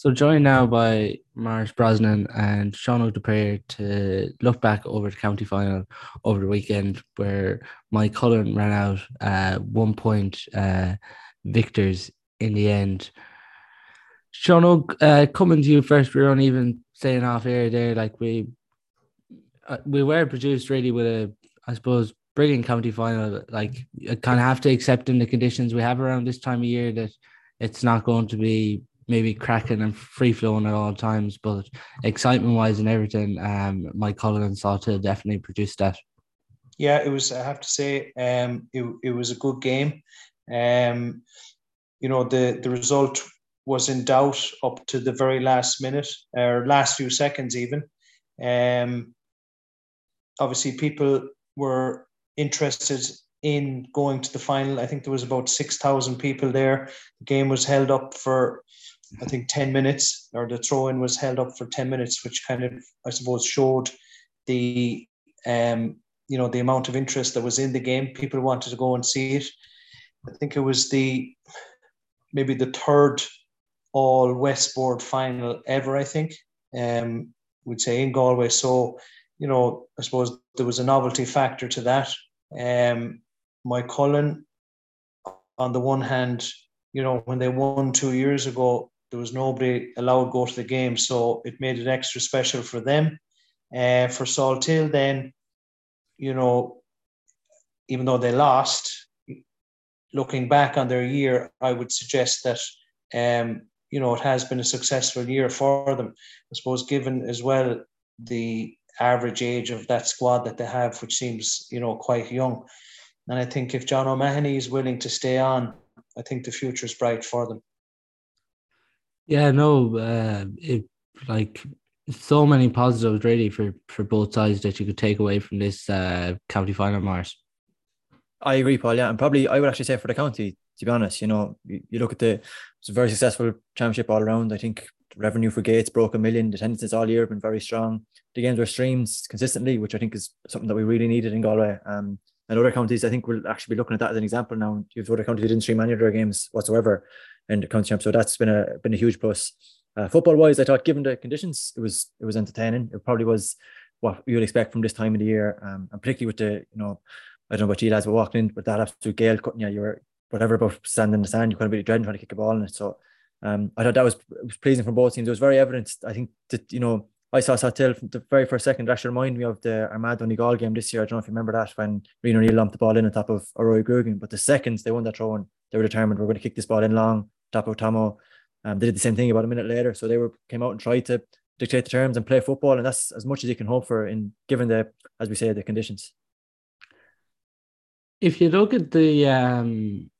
So joined now by Maurice Brosnan and Sean Og De Paor to look back over the county final over the weekend where Moycullen ran out uh, one point uh, victors in the end. Sean, uh, coming to you first, we are on even staying off air there, like we uh, we were produced really with a, I suppose, brilliant county final. Like you kind of have to accept in the conditions we have around this time of year that it's not going to be maybe cracking and free flowing at all times, but excitement wise and everything, um, Moycullen and Salthill definitely produced that. Yeah, it was. I have to say, um, it, it was a good game. Um, you know, the the result was in doubt up to the very last minute or last few seconds, even. Um, obviously, people were interested in going to the final. I think there was about six thousand people there. The game was held up for I think 10 minutes, or the throw in was held up for 10 minutes, which kind of, I suppose, showed the, um, you know, the amount of interest that was in the game. People wanted to go and see it. I think it was the, maybe the third all Westboard final ever, I think, um, we'd say in Galway. So, you know, I suppose there was a novelty factor to that. Um, Moycullen, on the one hand, you know, when they won two years ago, there was nobody allowed to go to the game, so it made it extra special for them. Uh, for Salthill, then, you know, even though they lost, looking back on their year, I would suggest that, um, you know, it has been a successful year for them. I suppose, given as well the average age of that squad that they have, which seems, you know, quite young. And I think if John O'Mahony is willing to stay on, I think the future is bright for them. Yeah, no, uh, it like so many positives really for for both sides that you could take away from this uh, county final, Mars. I agree, Paul. Yeah, and probably I would actually say for the county, to be honest, you know, you, you look at the it's a very successful championship all around. I think revenue for Gates broke a million. The attendances all year been very strong. The games were streamed consistently, which I think is something that we really needed in Galway. Um, and other counties, I think we'll actually be looking at that as an example now. You have other counties that didn't stream any of their games whatsoever in the county champ. So that's been a been a huge plus. Uh, football wise, I thought given the conditions, it was it was entertaining. It probably was what you would expect from this time of the year, um, and particularly with the you know I don't know what you lads were walking in, but that absolute gale cutting you, you were whatever about standing in the sand, you couldn't be dreading trying to kick a ball in it. So um, I thought that was was pleasing from both teams. It was very evident. I think that you know I saw Salthill from the very first second. It actually reminded me of the Armagh Donegal game this year. I don't know if you remember that when Rian O'Neill lumped the ball in on top of Rory Grugan. But the seconds they won that throw in, they were determined we're going to kick this ball in long, top of Tomo. Um, they did the same thing about a minute later. So they were came out and tried to dictate the terms and play football. And that's as much as you can hope for in given the, as we say, the conditions. If you look at the um,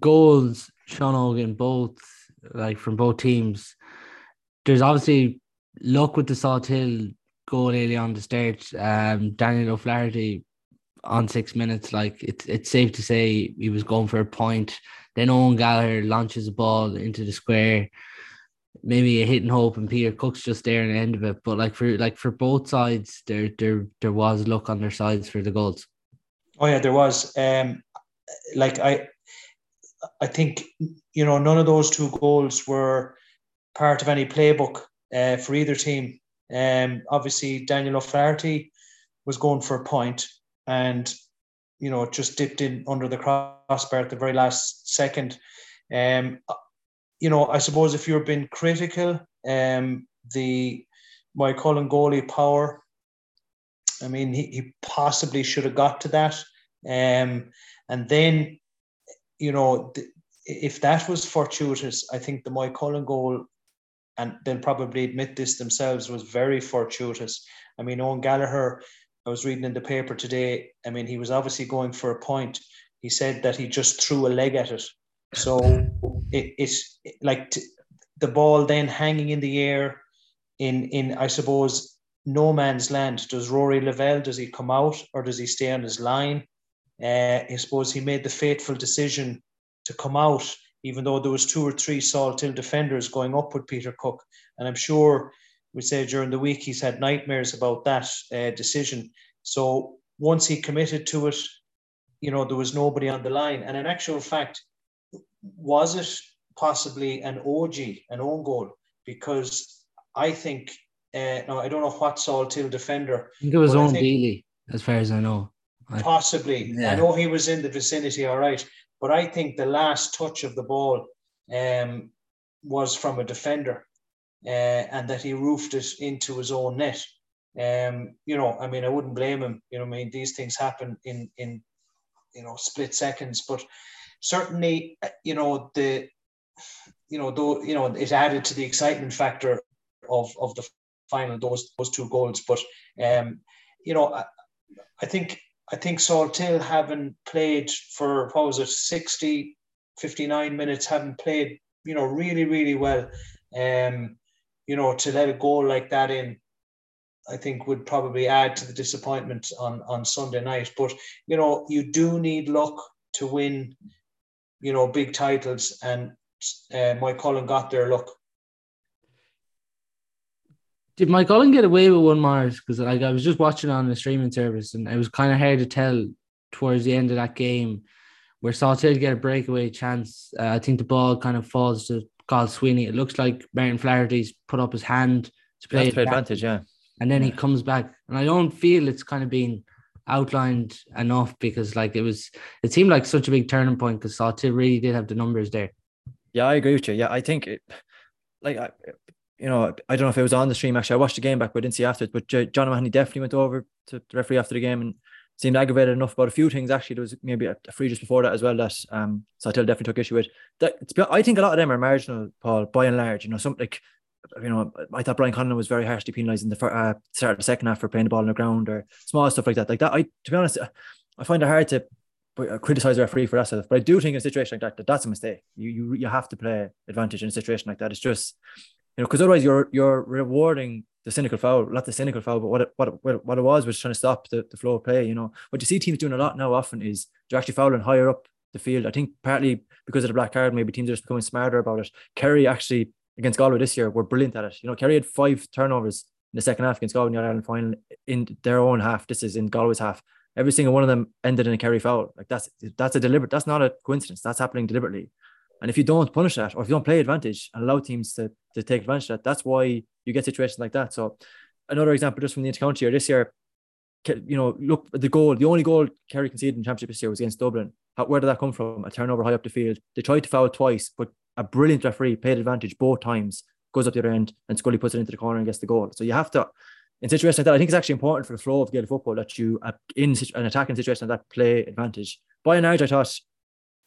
goals, Sean Hogan, both like from both teams, there's obviously luck with the Salthill goal early on the start. Um, Daniel O'Flaherty on six minutes, like it's it's safe to say he was going for a point. Then Owen Gallagher launches a ball into the square. Maybe a hit and hope, and Peter Cooke's just there in the end of it. But like for like for both sides, there there there was luck on their sides for the goals. Oh yeah, there was. Um, like I, I think you know none of those two goals were part of any playbook uh, for either team. Um, obviously, Daniel O'Flaherty was going for a point and, you know, just dipped in under the crossbar at the very last second. Um, you know, I suppose if you're being critical, um, the Moycullen goalie power, I mean, he, he possibly should have got to that. Um, and then, you know, if that was fortuitous, I think the Moycullen goal and they'll probably admit this themselves, was very fortuitous. I mean, Owen Gallagher, I was reading in the paper today, I mean, he was obviously going for a point. He said that he just threw a leg at it. So it, it's like t- the ball then hanging in the air in, in, I suppose, no man's land. Does Rory Lavelle, does he come out or does he stay on his line? Uh, I suppose he made the fateful decision to come out even though there was two or three Salthill defenders going up with Peter Cooke. And I'm sure we say during the week he's had nightmares about that uh, decision. So once he committed to it, you know, there was nobody on the line. And in actual fact, was it possibly an OG, an own goal, because I think uh, no, I don't know what Salthill defender. I think it was Eoin Bealey, as far as I know. Possibly. Yeah. I know he was in the vicinity, all right. But I think the last touch of the ball um, was from a defender uh, and that he roofed it into his own net. Um, you know, I mean, I wouldn't blame him. You know, I mean, these things happen in in you know split seconds, but certainly, you know, the you know, though you know, it added to the excitement factor of of the final those those two goals. But um, you know, I, I think I think Salthill having played for what was it 60, 59 minutes, having played you know really really well. Um, you know, to let a goal like that in, I think would probably add to the disappointment on on Sunday night. But you know, you do need luck to win, you know, big titles, and uh, Moycullen got their luck. Did Moycullen get away with one Mars? Because like I was just watching on the streaming service, and it was kind of hard to tell towards the end of that game where Salthill get a breakaway chance. Uh, I think the ball kind of falls to Gal Sweeney. It looks like Martin Flaherty's put up his hand to play, play advantage, yeah. And then he comes back, and I don't feel it's kind of been outlined enough because like it was, it seemed like such a big turning point because Salthill really did have the numbers there. Yeah, I agree with you. Yeah, I think it, like I, you know, I don't know if it was on the stream actually. I watched the game back, but I didn't see after it. But John O'Mahony definitely went over to the referee after the game and seemed aggravated enough about a few things. Actually, there was maybe a, a free just before that as well that um Salthill definitely took issue with. That I think a lot of them are marginal, Paul, by and large. You know, some like you know, I thought Brian Conlon was very harshly penalised in the first, uh, start of the second half for playing the ball on the ground or small stuff like that. Like that, I to be honest, I find it hard to criticize a referee for that stuff. But I do think in a situation like that, that that's a mistake. You you you have to play advantage in a situation like that. It's just you know, because otherwise you're you're rewarding the cynical foul, not the cynical foul, but what it, what it, what it was was trying to stop the, the flow of play. You know, what you see teams doing a lot now often is they're actually fouling higher up the field. I think partly because of the black card, maybe teams are just becoming smarter about it. Kerry actually against Galway this year were brilliant at it. You know, Kerry had five turnovers in the second half against Galway in the Ireland final in their own half. This is in Galway's half. Every single one of them ended in a Kerry foul. Like that's that's a deliberate. That's not a coincidence. That's happening deliberately. And if you don't punish that, or if you don't play advantage and allow teams to, to take advantage of that, that's why you get situations like that. So another example just from the intercounty year this year, you know, look at the goal. The only goal Kerry conceded in championship this year was against Dublin. How, where did that come from? A turnover high up the field. They tried to foul twice, but a brilliant referee played advantage both times, goes up the other end, and Scully puts it into the corner and gets the goal. So you have to, in situations like that, I think it's actually important for the flow of Gaelic football that you, uh, in an attacking situation like that, play advantage. By and large, I thought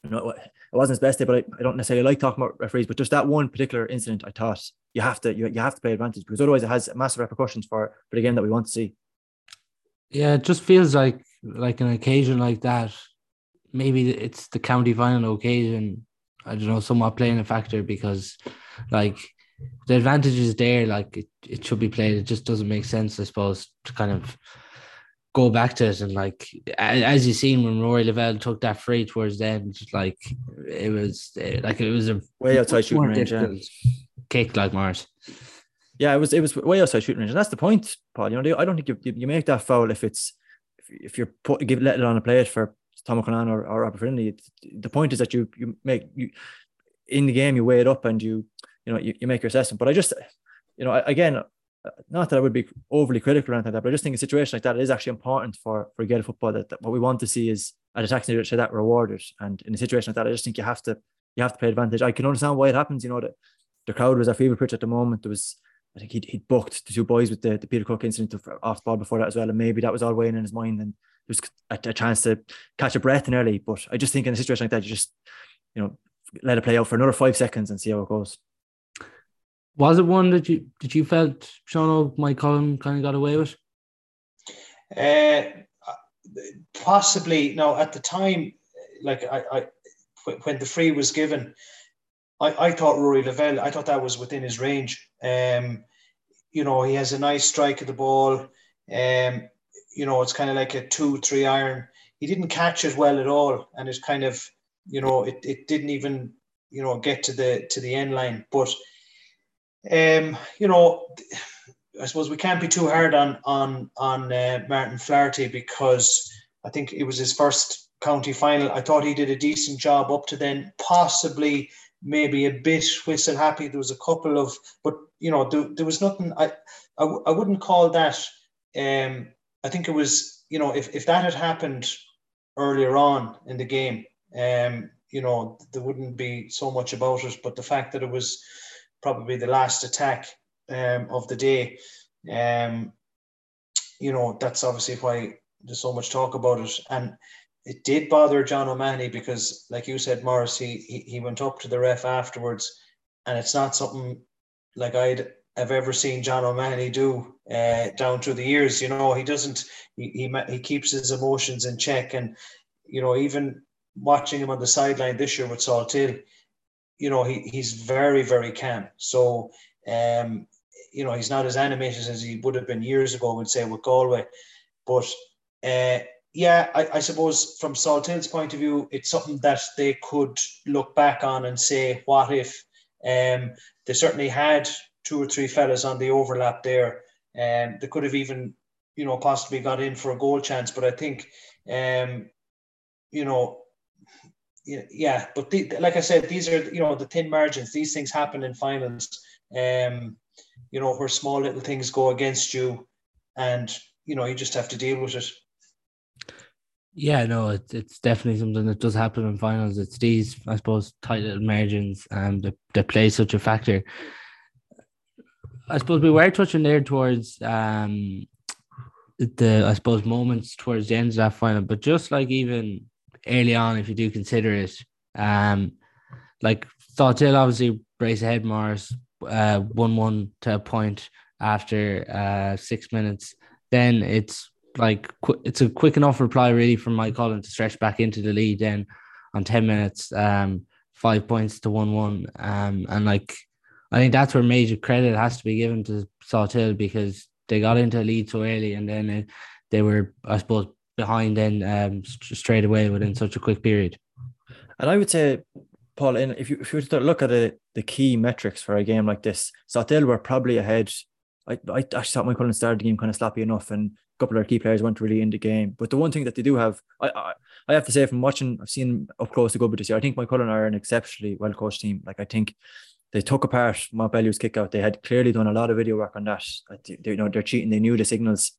you know, it wasn't his best day, but I, I don't necessarily like talking about referees. But just that one particular incident, I thought you have to you, you have to play advantage because otherwise it has massive repercussions for for the game that we want to see. Yeah, it just feels like like an occasion like that. Maybe it's the county final occasion. I don't know, somewhat playing a factor because, like, the advantage is there. Like, it, it should be played. It just doesn't make sense, I suppose, to kind of go back to it and like as you seen when Rory Lavelle took that free towards the end, like it was eh, like it was a way outside shooting range, yeah. kick like Mars. Yeah, it was it was way outside shooting range, and that's the point, Paul. You know, I don't think you, you make that foul if it's if, if you're put give let it on a plate for Tom O'Connor or, or Robert Finnerty. The point is that you you make you in the game you weigh it up and you you know you, you make your assessment. But I just you know again not that I would be overly critical or anything like that, but I just think a situation like that is actually important for for Gaelic football. That, that what we want to see is an attacking say that rewarded, and in a situation like that, I just think you have to you have to play advantage. I can understand why it happens. You know that the crowd was a fever pitch at the moment. There was I think he'd, he'd booked the two boys with the, the Peter Cooke incident off the ball before that as well, and maybe that was all weighing in his mind, and there was a, a chance to catch a breath in early. But I just think in a situation like that, you just you know let it play out for another five seconds and see how it goes. Was it one that you did you felt Sean Moycullen kind of got away with? Uh, possibly. No, at the time, like I, I when the free was given, I, I thought Rory Lavelle, I thought that was within his range. Um, you know, he has a nice strike of the ball. Um, you know, it's kind of like a two, three iron. He didn't catch it well at all, and it's kind of, you know, it, it didn't even, you know, get to the to the end line. But um, you know, I suppose we can't be too hard on on on uh, Martin Flaherty because I think it was his first county final. I thought he did a decent job up to then. Possibly maybe a bit whistle happy. There was a couple of, but you know, there, there was nothing. I, I, I wouldn't call that. Um, I think it was, you know, if, if that had happened earlier on in the game, um, you know, there wouldn't be so much about it. But the fact that it was probably the last attack um, of the day, um, you know, that's obviously why there's so much talk about it. And it did bother John O'Mahony because, like you said, Maurice, he, he, went up to the ref afterwards, and it's not something like I'd have ever seen John O'Mahony do uh, down through the years. You know, he doesn't. He, he he keeps his emotions in check, and you know, even watching him on the sideline this year with Salthill, you know, he, he's very very calm. So, um, you know, he's not as animated as he would have been years ago. Would say with Galway, but. Uh, yeah, I, I, suppose from Salthill's point of view, it's something that they could look back on and say, what if? Um, they certainly had two or three fellas on the overlap there, and um, they could have even, you know, possibly got in for a goal chance. But I think, um, you know, yeah, but the, like I said, these are you know the thin margins. These things happen in finals. Um, you know, where small little things go against you, and you know you just have to deal with it. Yeah, no, it's it's definitely something that does happen in finals. It's these, I suppose, tight little margins and um, that, play such a factor. I suppose we were touching there towards um the I suppose moments towards the end of that final, but just like even early on, if you do consider it, um, like Salthill obviously brace ahead Mars uh, one one to a point after uh six minutes. Then it's like it's a quick enough reply really from Mike Cullen to stretch back into the lead then on 10 minutes um five points to one one um and like I think that's where major credit has to be given to Salthill because they got into a lead so early and then it, they were I suppose behind then um straight away within such a quick period and I would say Paul in if you if you were to look at the, the key metrics for a game like this Salthill were probably ahead I, I actually thought Cullen started the game kind of sloppy enough and a couple of our key players weren't really in the game. But the one thing that they do have, I, I, I have to say from watching, I've seen up close to but this year, I think Cullen are an exceptionally well coached team. Like I think they took apart Mountbellew's kick out. They had clearly done a lot of video work on that. They, you know, they're cheating. They knew the signals.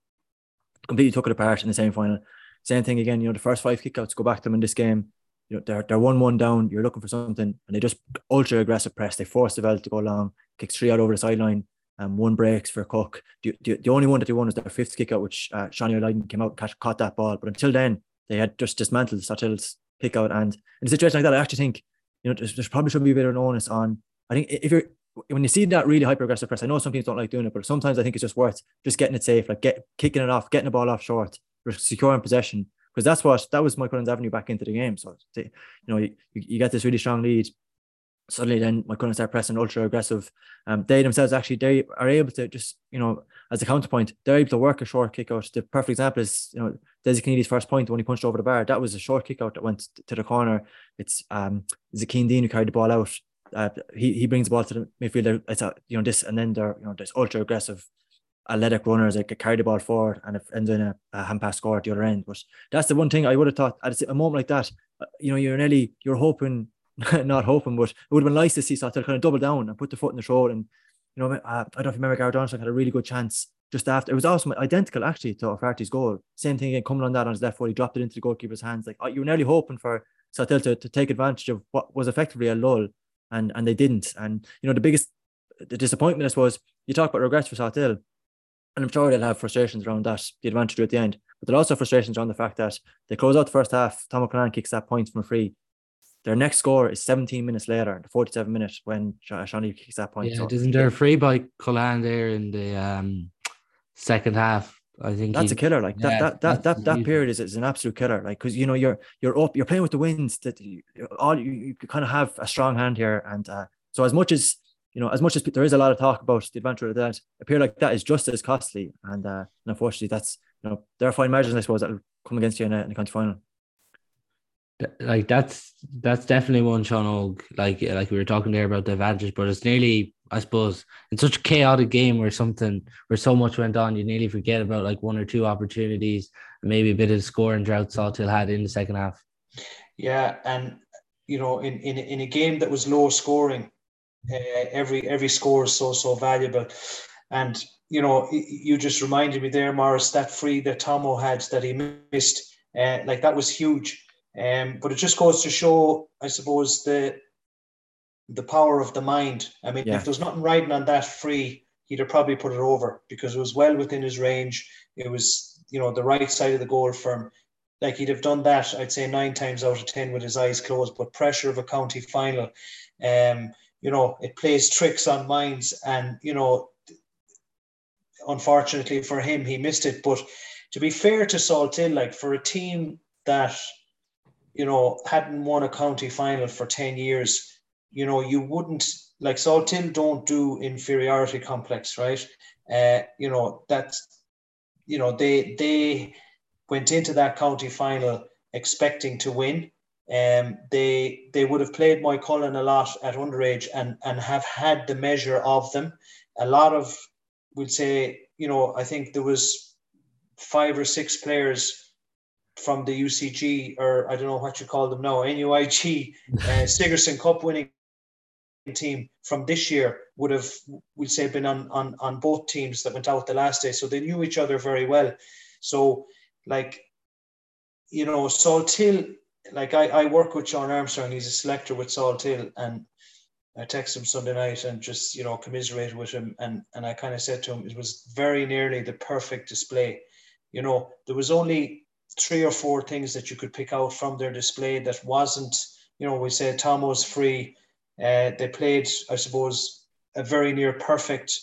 Completely took it apart in the semi final. Same thing again. You know, the first five kickouts go back to them in this game. You know, they're they're one one down. You're looking for something, and they just ultra aggressive press. They force the Veld to go long, kicks three out over the sideline and one breaks for Cooke. The, the, the, only one that they won was their fifth kick out, which uh, Seanie O'Lyden came out, catch, caught that ball. But until then, they had just dismantled Salthill's kick out. And in a situation like that, I actually think, you know, there's, there's probably should be a bit of an onus on. I think if you're, when you see that really hyper aggressive press, I know some people don't like doing it, but sometimes I think it's just worth just getting it safe, like get kicking it off, getting the ball off short, securing possession. Because that's what that was Moycullen's avenue back into the game. So, you know, you, you get this really strong lead suddenly then my couldn't start pressing ultra aggressive. Um, they themselves actually they are able to just you know as a counterpoint they're able to work a short kick out. The perfect example is you know Dessie Conneely's first point when he punched over the bar. That was a short kick out that went to the corner. It's um Zakeen Dean who carried the ball out. Uh, he he brings the ball to the midfielder. It's a you know this and then they're you know this ultra aggressive athletic runners that carry the ball forward and it ends in a, a hand pass score at the other end. But that's the one thing I would have thought at a moment like that. Uh, you know, you're nearly you're hoping not hoping, but it would have been nice to see Salthill kind of double down and put the foot in the throat. And you know, uh, I don't know if you remember Gareth Johnson had a really good chance just after. It was also identical actually to O'Flaherty's goal. Same thing again, coming on that on his left foot, he dropped it into the goalkeeper's hands. Like uh, you were nearly hoping for Salthill to, to take advantage of what was effectively a lull, and and they didn't. And you know, the biggest the disappointment, I suppose, you talk about regrets for Salthill, and I'm sure they'll have frustrations around that, the advantage at the end. But there are also frustrations around the fact that they close out the first half. Tom O'Connor kicks that point from a free. Their next score is 17 minutes later, the 47 minutes when Seanie kicks that point. Yeah, so, isn't there a free by Cullen there in the um, second half? I think that's he, a killer. Like yeah, that, that, that, that, that period is, is an absolute killer. Like because you know you're you're up, you're playing with the winds that you, all you, you kind of have a strong hand here, and uh, so as much as you know, as much as there is a lot of talk about the adventure of that, a period like that is just as costly, and, uh, and unfortunately, that's you know there are fine margins I suppose that will come against you in a, in a county final like that's that's definitely one Sean Og, like like we were talking there about the advantage, but it's nearly I suppose in such a chaotic game where something where so much went on, you nearly forget about like one or two opportunities, maybe a bit of scoring drought Salthill had in the second half. Yeah, and you know, in, in, in a game that was low scoring, uh, every every score is so so valuable, and you know, you just reminded me there, Maurice, that free that Tomo had that he missed, uh, like that was huge. Um, but it just goes to show, I suppose, the the power of the mind. I mean, yeah. if there's nothing riding on that free, he'd have probably put it over because it was well within his range. It was, you know, the right side of the goal for him. Like he'd have done that, I'd say nine times out of ten with his eyes closed. But pressure of a county final, um, you know, it plays tricks on minds, and you know, unfortunately for him, he missed it. But to be fair to Salthill, like for a team that you know hadn't won a county final for ten years, you know, you wouldn't like Salthill don't do inferiority complex, right? Uh, you know that's you know they they went into that county final expecting to win. Um, they they would have played Moycullen a lot at underage and and have had the measure of them. A lot of we'll say, you know, I think there was five or six players from the UCG, or I don't know what you call them now, NUIG, uh, Sigerson Cup winning team from this year would have, we'll say, been on, on, on both teams that went out the last day. So they knew each other very well. So, like, you know, Salthill, like I, I work with John Armstrong, he's a selector with Salthill, and I texted him Sunday night and just, you know, commiserated with him. And, and I kind of said to him, it was very nearly the perfect display. You know, there was only three or four things that you could pick out from their display that wasn't, you know, we said Tomo's free. Uh, they played, I suppose, a very near perfect,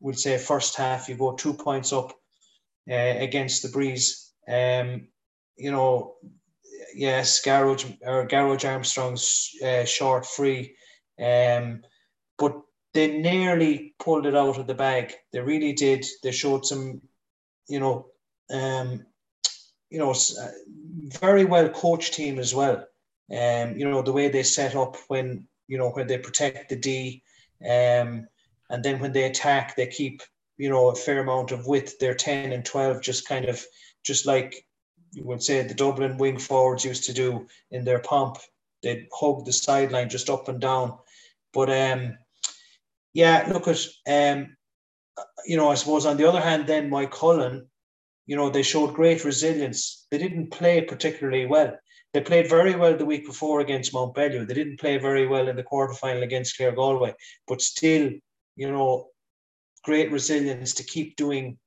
we'll say, first half. You go two points up uh, against the Breeze. Um, you know, yes, Garage or Garage Armstrong's uh, short free um, but they nearly pulled it out of the bag. They really did. They showed some, you know, um, you know, uh, very well coached team as well. Um, you know, the way they set up when, you know, when they protect the D, um, and then when they attack, they keep, you know, a fair amount of width. They're 10 and 12, just kind of, just like you would say the Dublin wing forwards used to do in their pomp. They'd hug the sideline just up and down but um, yeah, look at um, you know, I suppose on the other hand, then Moycullen, you know, they showed great resilience. They didn't play particularly well. They played very well the week before against Mountbellew. They didn't play very well in the quarterfinal against Claregalway, but still, you know, great resilience to keep doing,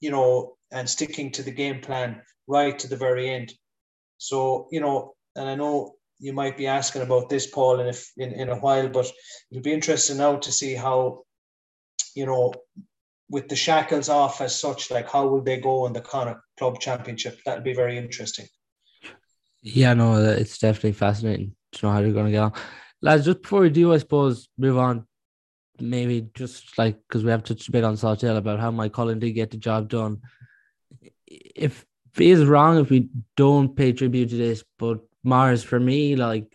you know, and sticking to the game plan right to the very end. So, you know, and I know you might be asking about this, Paul, in a, in, in a while, but it'll be interesting now to see how, you know, with the shackles off as such, like how will they go in the Connacht Club Championship? That'll be very interesting. Yeah, no, it's definitely fascinating to know how they're going to get on. Lads, just before we do, I suppose, move on, maybe just like because we have touched a bit on Salthill about how Mike Moycullen did get the job done. If it is wrong if we don't pay tribute to this, but Mars for me, like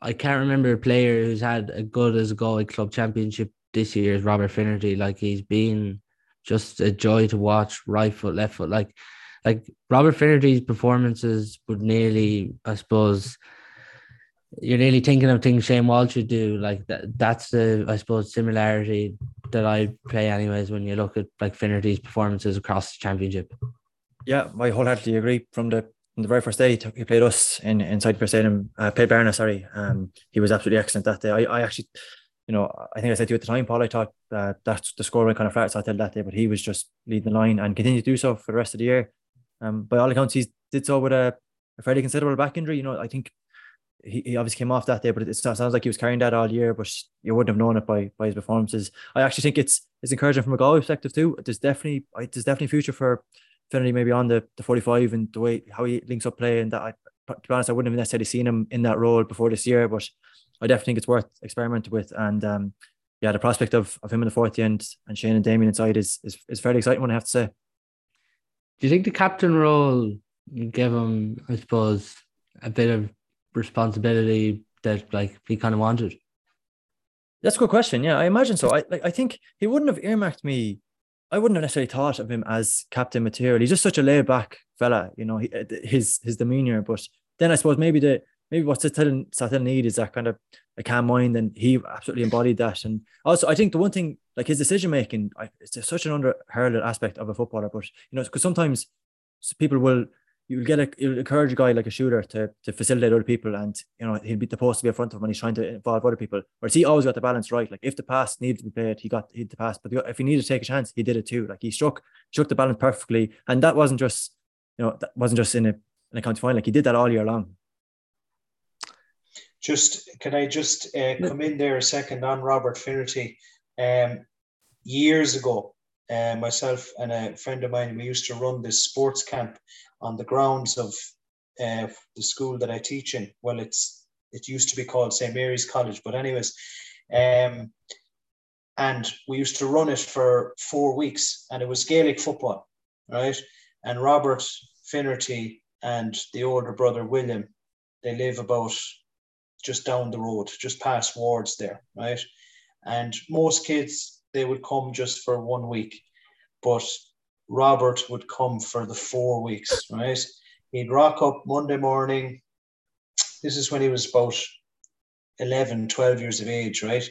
I can't remember a player who's had a good as a Galway club championship this year is Robert Finnerty. Like he's been just a joy to watch, right foot, left foot. Like like Robert Finnerty's performances would nearly, I suppose, you're nearly thinking of things Shane Walsh would do. Like that that's the I suppose similarity that I play anyways when you look at like Finnerty's performances across the championship. Yeah, I wholeheartedly agree. From the on the very first day he played us in inside Stadium, uh, played Barna, sorry. Um, he was absolutely excellent that day. I, I actually, you know, I think I said to you at the time, Paul, I thought uh, that's the score kind of flat I that day, but he was just leading the line and continued to do so for the rest of the year. Um, by all accounts, he did so with a, a fairly considerable back injury. You know, I think he, he obviously came off that day, but it sounds like he was carrying that all year, but you wouldn't have known it by by his performances. I actually think it's it's encouraging from a goal perspective too. There's definitely there's definitely future for Finnerty maybe on the, the 45 and the way how he links up play and that I, to be honest I wouldn't have necessarily seen him in that role before this year but I definitely think it's worth experimenting with and um, yeah the prospect of, of him in the fourth end and Shane and Damien inside is, is is fairly exciting one I have to say do you think the captain role give him I suppose a bit of responsibility that like he kind of wanted that's a good question yeah I imagine so I like I think he wouldn't have earmarked me I wouldn't have necessarily thought of him as captain material. He's just such a laid back fella, you know, he, uh, his his demeanor. But then I suppose maybe the maybe what Salthill, Salthill need is that kind of a calm mind, and he absolutely embodied that. And also, I think the one thing, like his decision making, it's such an underheralded aspect of a footballer. But you know, because sometimes people will you'll get a you'll encourage a guy like a shooter to to facilitate other people and you know he'll be supposed to be in front of him when he's trying to involve other people. Whereas he always got the balance right. Like if the pass needed to be played, he got he the pass. But if he needed to take a chance, he did it too. Like he struck struck the balance perfectly. And that wasn't just you know, that wasn't just in a in a county final. Like he did that all year long. Just can I just uh, come in there a second on Robert Finnerty? Um, years ago, uh, myself and a friend of mine, we used to run this sports camp on the grounds of uh, the school that I teach in. Well, it's it used to be called St Mary's College, but anyways, um, and we used to run it for four weeks, and it was Gaelic football, right? And Robert Finnerty and the older brother William, they live about just down the road, just past wards there, right? And most kids they would come just for one week, but Robert would come for the four weeks, right? He'd rock up Monday morning. This is when he was about 11, 12 years of age, right?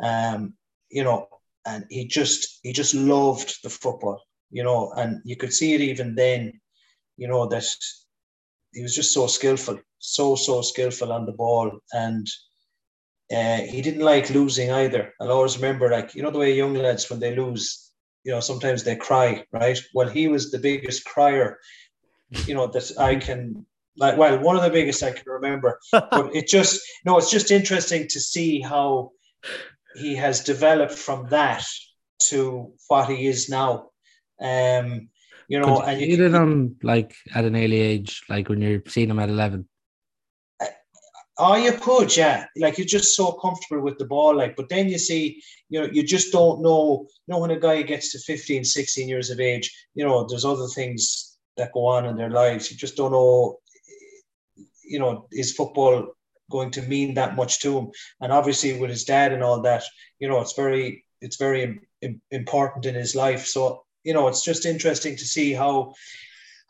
Um, you know, and he just he just loved the football, you know, and you could see it even then, you know, that he was just so skillful, so so skillful on the ball, and uh, he didn't like losing either. I'll always remember, like you know, the way young lads when they lose, you know, sometimes they cry, right? Well, he was the biggest crier, you know, that I can like. Well, one of the biggest I can remember. but it just no, it's just interesting to see how he has developed from that to what he is now. Um, you know, Could you and you, him like at an early age, like when you're seeing him at eleven. Oh, you could, yeah. Like you're just so comfortable with the ball, like. But then you see, you know, you just don't know. You know, when a guy gets to 15, 16 years of age, you know, there's other things that go on in their lives. You just don't know. You know, is football going to mean that much to him? And obviously, with his dad and all that, you know, it's very, it's very important in his life. So you know, it's just interesting to see how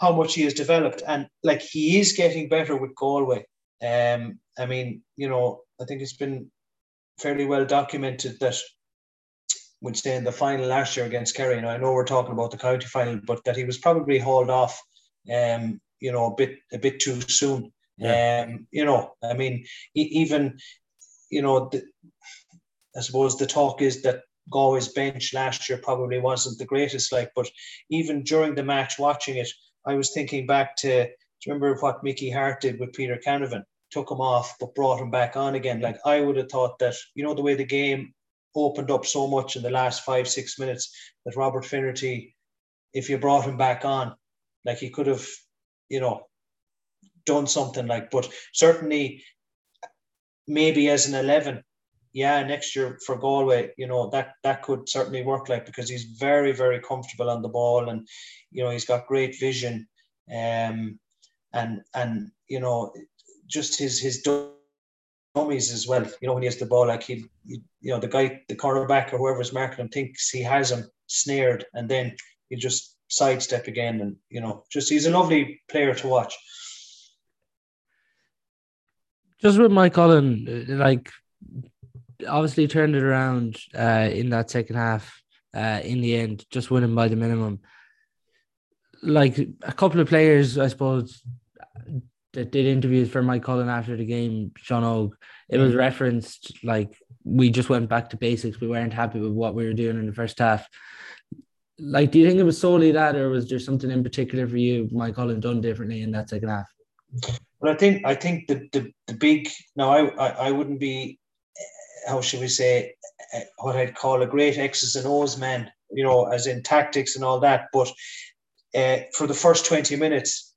how much he has developed, and like he is getting better with Galway. Um, I mean, you know, I think it's been fairly well documented that would say in the final last year against Kerry. And I know we're talking about the county final, but that he was probably hauled off, um, you know, a bit a bit too soon. Yeah. Um, you know, I mean, even, you know, the, I suppose the talk is that Galway's bench last year probably wasn't the greatest, like, but even during the match, watching it, I was thinking back to, remember what Mickey Harte did with Peter Canavan, took him off but brought him back on again. Like I would have thought that, you know, the way the game opened up so much in the last five, six minutes that Robert Finnerty, if you brought him back on, like he could have, you know, done something like, but certainly maybe as an 11, yeah, next year for Galway, you know, that that could certainly work like because he's very, very comfortable on the ball and you know, he's got great vision. Um and and you know, just his his dummies as well. You know, when he has the ball, like he, you know, the guy, the cornerback or whoever's marking him thinks he has him snared, and then he just sidestep again, and you know, just he's a lovely player to watch. Just with Moycullen, like obviously turned it around uh, in that second half. Uh, in the end, just winning by the minimum. Like a couple of players, I suppose, that did interviews for Moycullen after the game, Sean Og, it was mm. referenced like we just went back to basics. We weren't happy with what we were doing in the first half. Like, do you think it was solely that, or was there something in particular for you, Moycullen, done differently in that second half? Well, I think I think the the, the big no, I, I I wouldn't be how should we say, uh, what I'd call a great X's and O's man, you know, as in tactics and all that. But uh, for the first 20 minutes,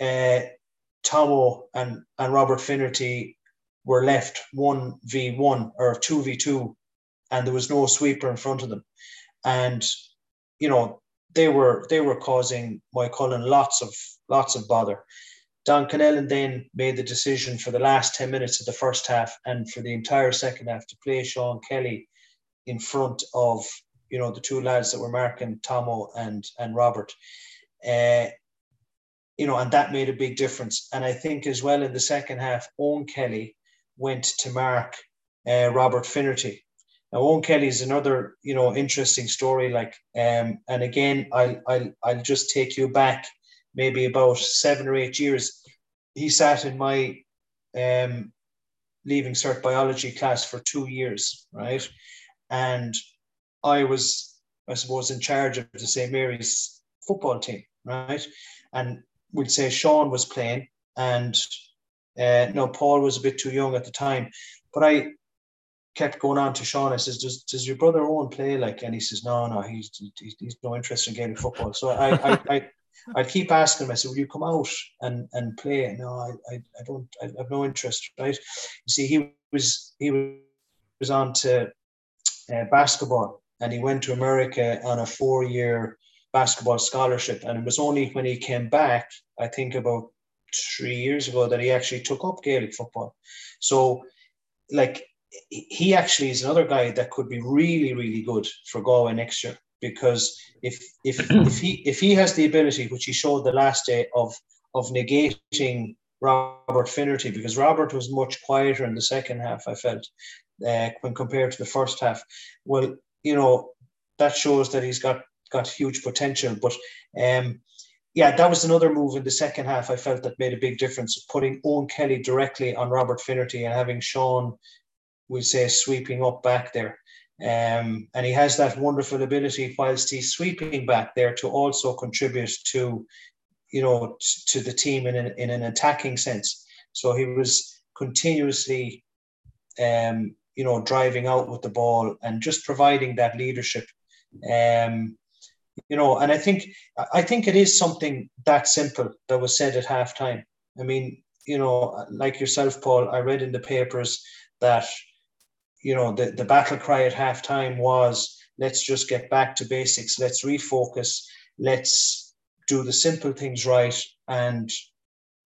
uh, Tomo and, and Robert Finnerty were left 1v1 or 2v2, and there was no sweeper in front of them. And, you know, they were they were causing Moycullen lots of lots of bother. Don Connellan then made the decision for the last 10 minutes of the first half and for the entire second half to play Sean Kelly in front of you know the two lads that were marking Tomo and and Robert. Uh, you know, and that made a big difference. And I think as well in the second half, Owen Kelly went to mark uh, Robert Finnerty. Now, Owen Kelly is another, you know, interesting story. Like, um, and again, I'll, I'll, I'll just take you back maybe about seven or eight years. He sat in my um, leaving cert biology class for two years, right? And I was, I suppose, in charge of the St. Mary's football team, right? And we'd say Sean was playing, and uh, no, Paul was a bit too young at the time. But I kept going on to Sean. I says, "Does does your brother Owen play?" Like, and he says, "No, no, he's he's, he's no interest in Gaelic football." So I I, I I'd keep asking him. I said, "Will you come out and and play?" No, I I, I don't. I have no interest. Right? You see, he was he was on to uh, basketball, and he went to America on a four year basketball scholarship. And it was only when he came back, I think about three years ago, that he actually took up Gaelic football. So, like, he actually is another guy that could be really, really good for Galway next year because if if if he if he has the ability, which he showed the last day of of negating Robert Finnerty, because Robert was much quieter in the second half, I felt, uh, when compared to the first half. Well, you know, that shows that he's got got huge potential. But um, yeah, that was another move in the second half. I felt that made a big difference. Putting Owen Kelly directly on Robert Finnerty and having Sean, we say, sweeping up back there. Um, and he has that wonderful ability whilst he's sweeping back there to also contribute to, you know, t- to the team in an, in an attacking sense. So he was continuously, um, you know, driving out with the ball and just providing that leadership. Um, you know, and I think I think it is something that simple that was said at halftime. I mean, you know, like yourself, Paul, I read in the papers that you know the, the battle cry at halftime was let's just get back to basics, let's refocus, let's do the simple things right, and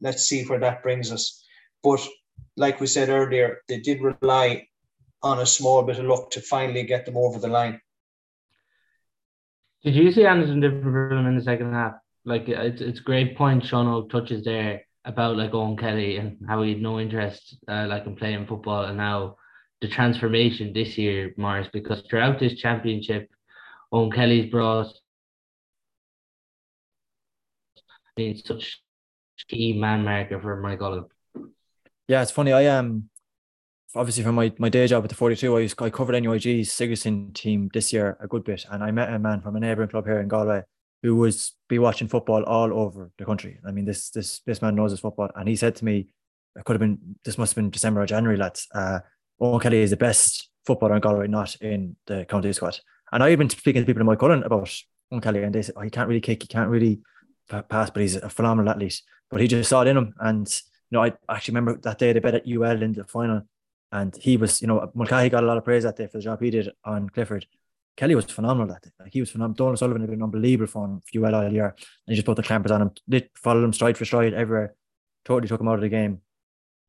let's see where that brings us. But like we said earlier, they did rely on a small bit of luck to finally get them over the line. Did you see anything different from him in the second half? Like it's it's great point Sean touches there about like Owen Kelly and how he had no interest uh, like in playing football and now the transformation this year, Maurice, because throughout this championship, Owen Kelly's brought been such key man marker for Mike Mullen. Yeah, it's funny. I am um, obviously from my, my day job at the 42, I, was, I covered NUIG's Sigerson team this year a good bit. And I met a man from a neighbouring club here in Galway who was be watching football all over the country. I mean, this this this man knows his football. And he said to me, it could have been, this must have been December or January, lads. Uh, Owen Kelly is the best footballer in Galway, not in the county squad. And I've been speaking to people in my Moycullen about Owen Kelly, and they said, oh, he can't really kick, he can't really pass, but he's a phenomenal athlete. But he just saw it in him. And, you know, I actually remember that day they bet at UL in the final and he was, you know, Mulcahy got a lot of praise that day for the job he did on Clifford. Kelly was phenomenal that day. Like he was phenomenal. Donald Sullivan had been unbelievable for him for UL all year. And he just put the clampers on him, lit, followed him stride for stride everywhere. Totally took him out of the game.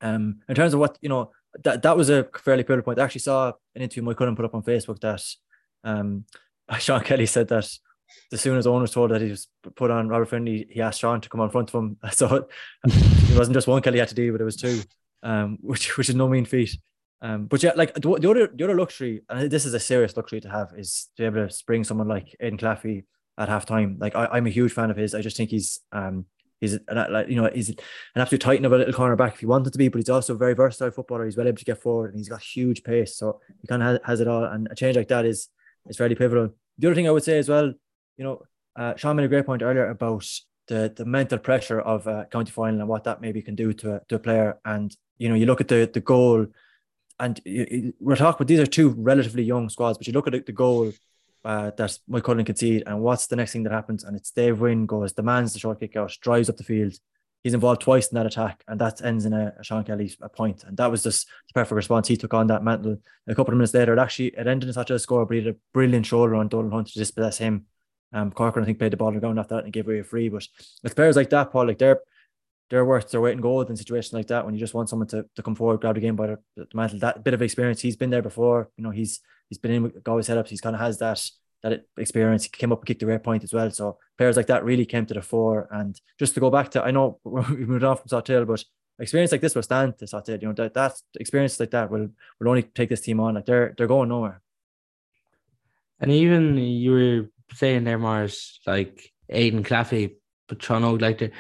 Um, in terms of what, you know, that, that was a fairly pivotal point. I actually saw an interview Moycullen put up on Facebook that um, Sean Kelly said that as soon as Owen was told that he was put on Robert Finnerty, he asked Sean to come on front of him. So it wasn't just one Kelly had to deal with, it was two, um, which which is no mean feat. Um, but yeah, like the, the other the other luxury, and this is a serious luxury to have, is to be able to spring someone like Aidan Claffey at halftime. Like I, am a huge fan of his. I just think he's um he's an, like you know he's an absolute titan of a little cornerback if he wanted to be, but he's also a very versatile footballer. He's well able to get forward and he's got huge pace, so he kind of has, has, it all. And a change like that is is fairly pivotal. The other thing I would say as well, you know, uh, Sean made a great point earlier about the the mental pressure of a county final and what that maybe can do to a, to a player. And you know, you look at the the goal and we're talking about these are two relatively young squads, but you look at the goal uh, that Moycullen concede, and what's the next thing that happens? And it's Dave Wynn goes, demands the short kick out, drives up the field. He's involved twice in that attack, and that ends in a, a Sean Kelly a point. And that was just the perfect response. He took on that mantle. A couple of minutes later, it actually it ended in such a score, but he had a brilliant shoulder on Donald Hunt to dispossess him. Um, Corcoran, I think, played the ball ground after that and gave away a free. But with players like that, Paul, like they're they're worth their weight in gold in situations like that when you just want someone to, to come forward, grab the game by the, the mantle. That bit of experience, he's been there before. You know, he's he's been in with Galway setups. He's kind of has that that experience. He came up and kicked the great point as well. So players like that really came to the fore. And just to go back to, I know we moved off from Salthill, but experience like this will stand to Salthill. You know that that experience like that will will only take this team on. Like they're they're going nowhere. And even you were saying there, Mars, like Aidan Claffey, Sean like the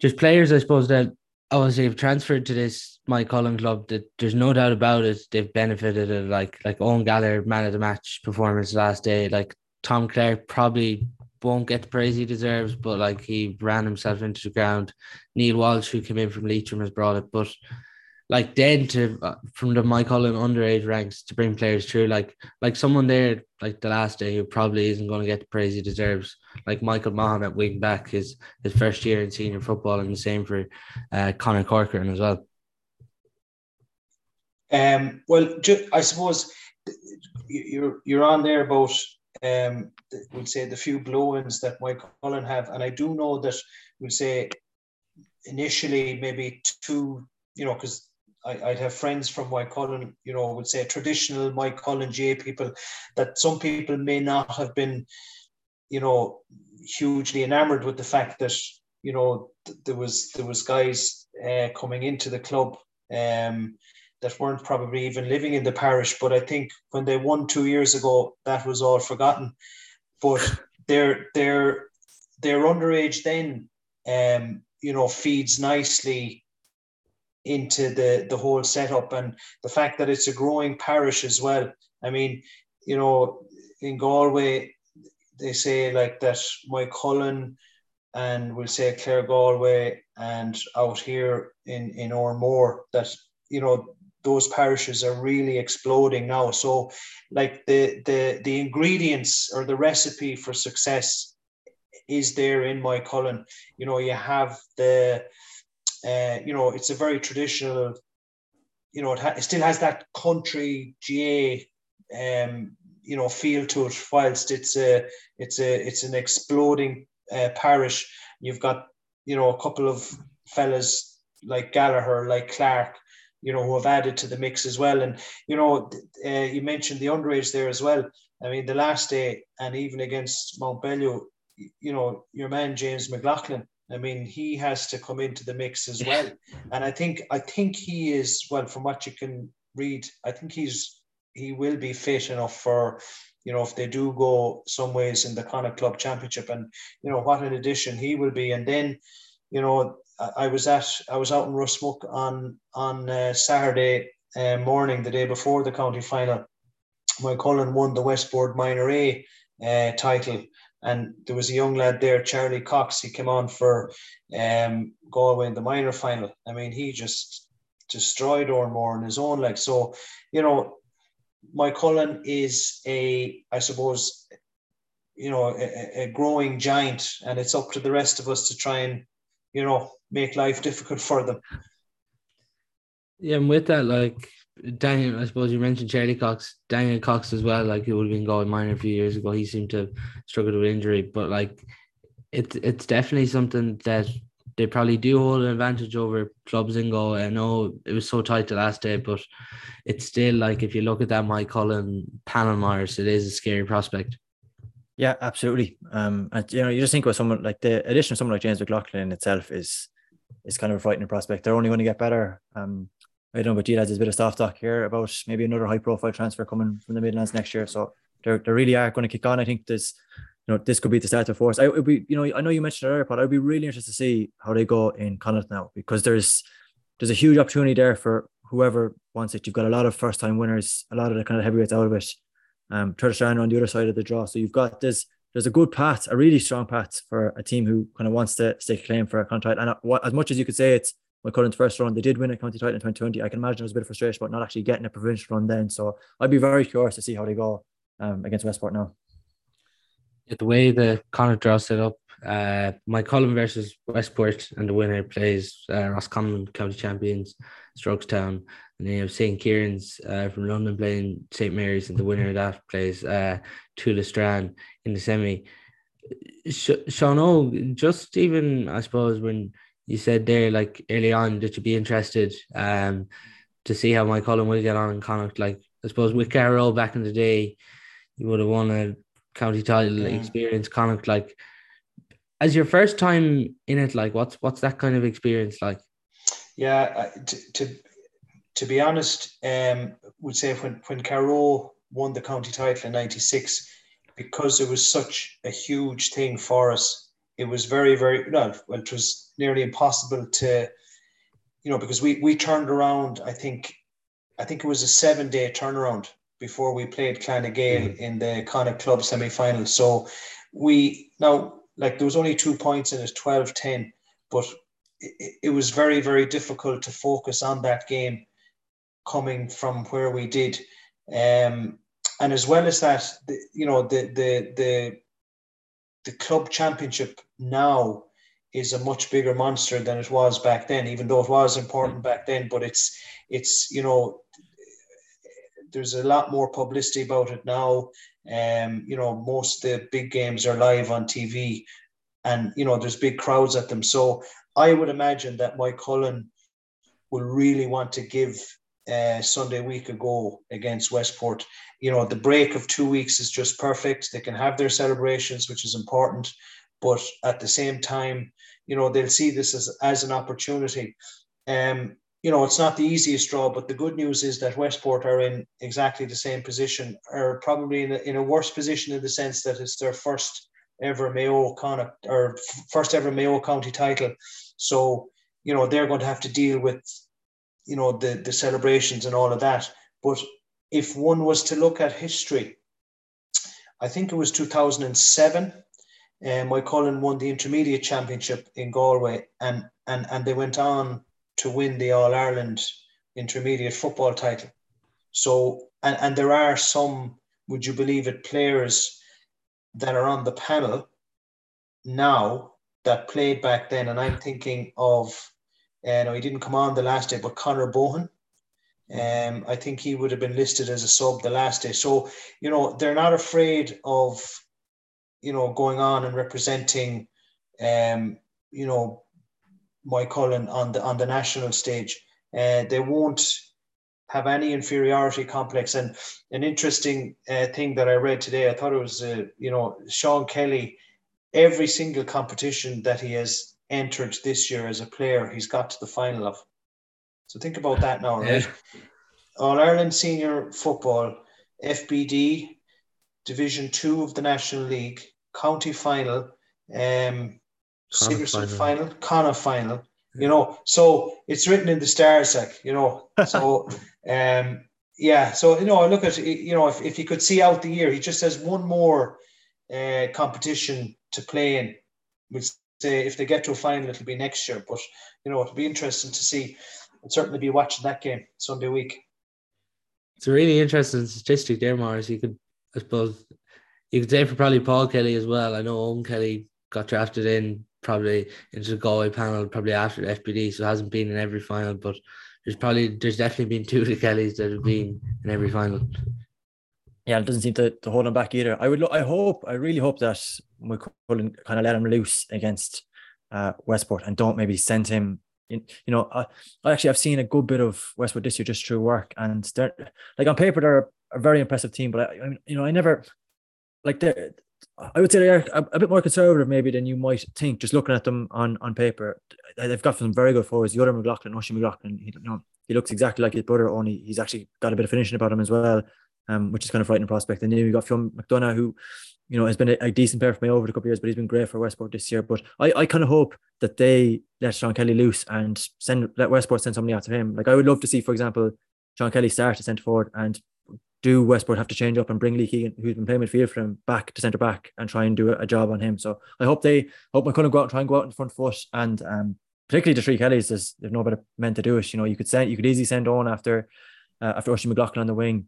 just players, I suppose that obviously have transferred to this Moycullen club. That there's no doubt about it. They've benefited it. Like like Owen Gallagher, man of the match performance last day. Like Tom Clarke probably won't get the praise he deserves, but like he ran himself into the ground. Neil Walsh, who came in from Leitrim, has brought it. But like then to uh, from the Moycullen underage ranks to bring players through, like like someone there like the last day who probably isn't going to get the praise he deserves, like Michael Maughan at wing back his his first year in senior football, and the same for uh, Conor Corcoran as well. Um, well, ju- I suppose you're you're on there about um, we'll say the few blow-ins that Mike Cullen have, and I do know that we'll say initially maybe two, you know, because I, would have friends from Moycullen, you know, would say traditional Moycullen J people that some people may not have been, you know, hugely enamored with the fact that you know th- there was there was guys uh, coming into the club um, that weren't probably even living in the parish. But I think when they won two years ago, that was all forgotten. But their their their underage then, um, you know, feeds nicely into the the whole setup and the fact that it's a growing parish as well. I mean, you know, in Galway, they say like that Moycullen and we'll say Claregalway and out here in in Oranmore that you know those parishes are really exploding now. So like the the the ingredients or the recipe for success is there in Moycullen. You know, you have the uh, you know, it's a very traditional, you know, it, ha- it still has that country GA, um, you know, feel to it. Whilst it's a, it's a, it's an exploding uh, parish. You've got, you know, a couple of fellas like Gallagher, like Clark, you know, who have added to the mix as well. And you know, uh, you mentioned the underage there as well. I mean, the last day, and even against Mountbellew, you know, your man James McLaughlin I mean, he has to come into the mix as well. And I think I think he is well from what you can read. I think he's he will be fit enough for you know if they do go some ways in the Connacht Club Championship. And you know what an addition he will be. And then you know I, was at I was out in Rosmuc on on uh, Saturday uh, morning, the day before the county final. Moycullen won the Westport Minor A uh, title and there was a young lad there, Charlie Cox. He came on for um, Galway in the minor final. I mean, he just destroyed Oranmore in his own like so. You know, Moycullen is a, I suppose, you know, a, a growing giant, and it's up to the rest of us to try and, you know, make life difficult for them. Yeah, and with that, like Daniel, I suppose you mentioned Charlie Cox, Daniel Cox as well. Like he would have been going minor a few years ago. He seemed to struggle with injury, but like it's it's definitely something that they probably do hold an advantage over clubs in Go. I know it was so tight the last day, but it's still like if you look at that Moycullen panel Maurice, it is a scary prospect. Yeah, absolutely. Um, and you know, you just think about someone like the addition of someone like James McLaughlin in itself is is kind of a frightening prospect. They're only going to get better. Um, I don't know, but G-Lads, there's a bit of soft talk here about maybe another high profile transfer coming from the Midlands next year. So they they really are going to kick on. I think this, you know, this could be the start of force. I would be, you know, I know you mentioned earlier, but I'd be really interested to see how they go in Connacht now because there's there's a huge opportunity there for whoever wants it. You've got a lot of first time winners, a lot of the kind of heavyweights out of it. Um, Turtlestown on the other side of the draw. So you've got this there's a good path, a really strong path for a team who kind of wants to stake claim for a contract. And uh, as much as you could say it's Cullen's first run. They did win a county title in 2020. I can imagine there was a bit of frustration about not actually getting a provincial run then. So I'd be very curious to see how they go um, against Westport now. The way the Connacht draw set up, uh, Moycullen versus Westport, and the winner plays uh, Roscommon County Champions, Strokestown, and then you have St. Kieran's uh, from London playing St. Mary's, and the winner of that plays uh, Strand in the semi. Sean O, just even I suppose when you said there like early on that you'd be interested um to see how Moycullen will get on in Connacht. Like I suppose with Carraroe back in the day, you would have won a county title yeah. experience. Connacht, like as your first time in it, like what's what's that kind of experience like? Yeah, to to, to be honest, um, would say when when Carraroe won the county title in '96, because it was such a huge thing for us, it was very very no, well, it was nearly impossible to, you know, because we we turned around. I think, I think it was a seven day turnaround before we played Clanagale mm. in the Connacht Club semi final. So we now like there was only two points in it, 12-10, but it, it was very very difficult to focus on that game coming from where we did. Um, and as well as that, the, you know, the the the the club championship now is a much bigger monster than it was back then, even though it was important back then. But it's it's you know there's a lot more publicity about it now. Um, you know, most of the big games are live on TV, and you know there's big crowds at them. So I would imagine that Moycullen will really want to give uh, Sunday week ago against Westport. You know, the break of two weeks is just perfect. They can have their celebrations, which is important, but at the same time, you know, they'll see this as, as an opportunity. Um, you know, it's not the easiest draw, but the good news is that Westport are in exactly the same position, or probably in a, in a worse position in the sense that it's their first ever Mayo Connacht or first ever Mayo County title. So, you know, they're going to have to deal with you know the the celebrations and all of that. But if one was to look at history, I think it was 2007. Um, Moycullen won the intermediate championship in Galway, and and and they went on to win the All Ireland intermediate football title. So and and there are some, would you believe it, players that are on the panel now that played back then, and I'm thinking of uh, no, he didn't come on the last day, but Conor Bohan. Um, I think he would have been listed as a sub the last day. So, you know, they're not afraid of, you know, going on and representing, um, you know, Moycullen on the on the national stage. Uh, they won't have any inferiority complex. And an interesting uh, thing that I read today, I thought it was, uh, you know, Sean Kelly. Every single competition that he has entered this year as a player he's got to the final of. So think about that now, right? Yeah. All Ireland Senior Football, FBD, Division Two of the National League, County Final, um, Sigerson final, Connacht final. You know, so it's written in the stars, like you know. So, um, yeah. So you know, I look at you know if, if he could see out the year, he just has one more uh, competition to play in, which say if they get to a final, it'll be next year. But you know, it'll be interesting to see. I'll certainly be watching that game Sunday week. It's a really interesting statistic there, Maurice. You could, I suppose, you could say for probably Paul Kelly as well. I know Owen Kelly got drafted in probably into the Galway panel probably after the FBD, so hasn't been in every final, but there's probably there's definitely been two of the Kellys that have been in every final yeah, it doesn't seem to, to hold him back either. I would, I hope, I really hope that Moycullen kind of let him loose against uh, Westport and don't maybe send him. In, you know, I, I actually have seen a good bit of Westport this year just through work, and they're like on paper they're a very impressive team. But I, I mean, you know, I never like they I would say they're a, a, bit more conservative maybe than you might think. Just looking at them on on paper, they've got some very good forwards. The other McLaughlin, Oisin McLaughlin, he, you know, he looks exactly like his brother. Only he's actually got a bit of finishing about him as well um, which is kind of frightening prospect. And then you got Phil McDonough, who, you know, has been a, a, decent player for me over the couple of years, but he's been great for Westport this year. But I, I kind of hope that they let Sean Kelly loose and send let Westport send somebody after him. Like I would love to see, for example, Sean Kelly start at centre forward and do Westport have to change up and bring Lee Keegan, who's been playing midfield for him, back to centre back and try and do a, job on him. So I hope they hope Moycullen go out and try and go out in front foot and um, particularly the three Kellys, there's, there's no better men to do it. You know, you could send you could easily send on after uh, after Oisin McLaughlin on the wing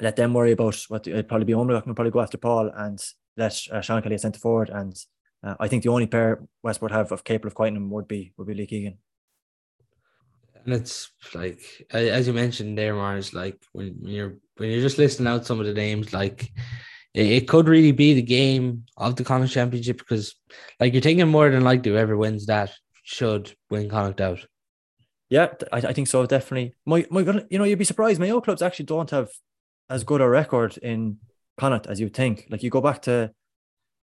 let them worry about what it'd probably be Omar can probably go after Paul and let uh, Sean Kelly centre forward. And uh, I think the only pair Westport have of capable of quieting him would be would be Lee Keegan. And it's like as you mentioned there, Maurice, like when you're when you're just listing out some of the names, like it, it could really be the game of the Connacht Championship because like you're thinking more than likely whoever wins that should win Connacht out. Yeah, I, I think so, definitely. My my you know, you'd be surprised. Mayo clubs actually don't have as good a record in Connacht as you think. Like you go back to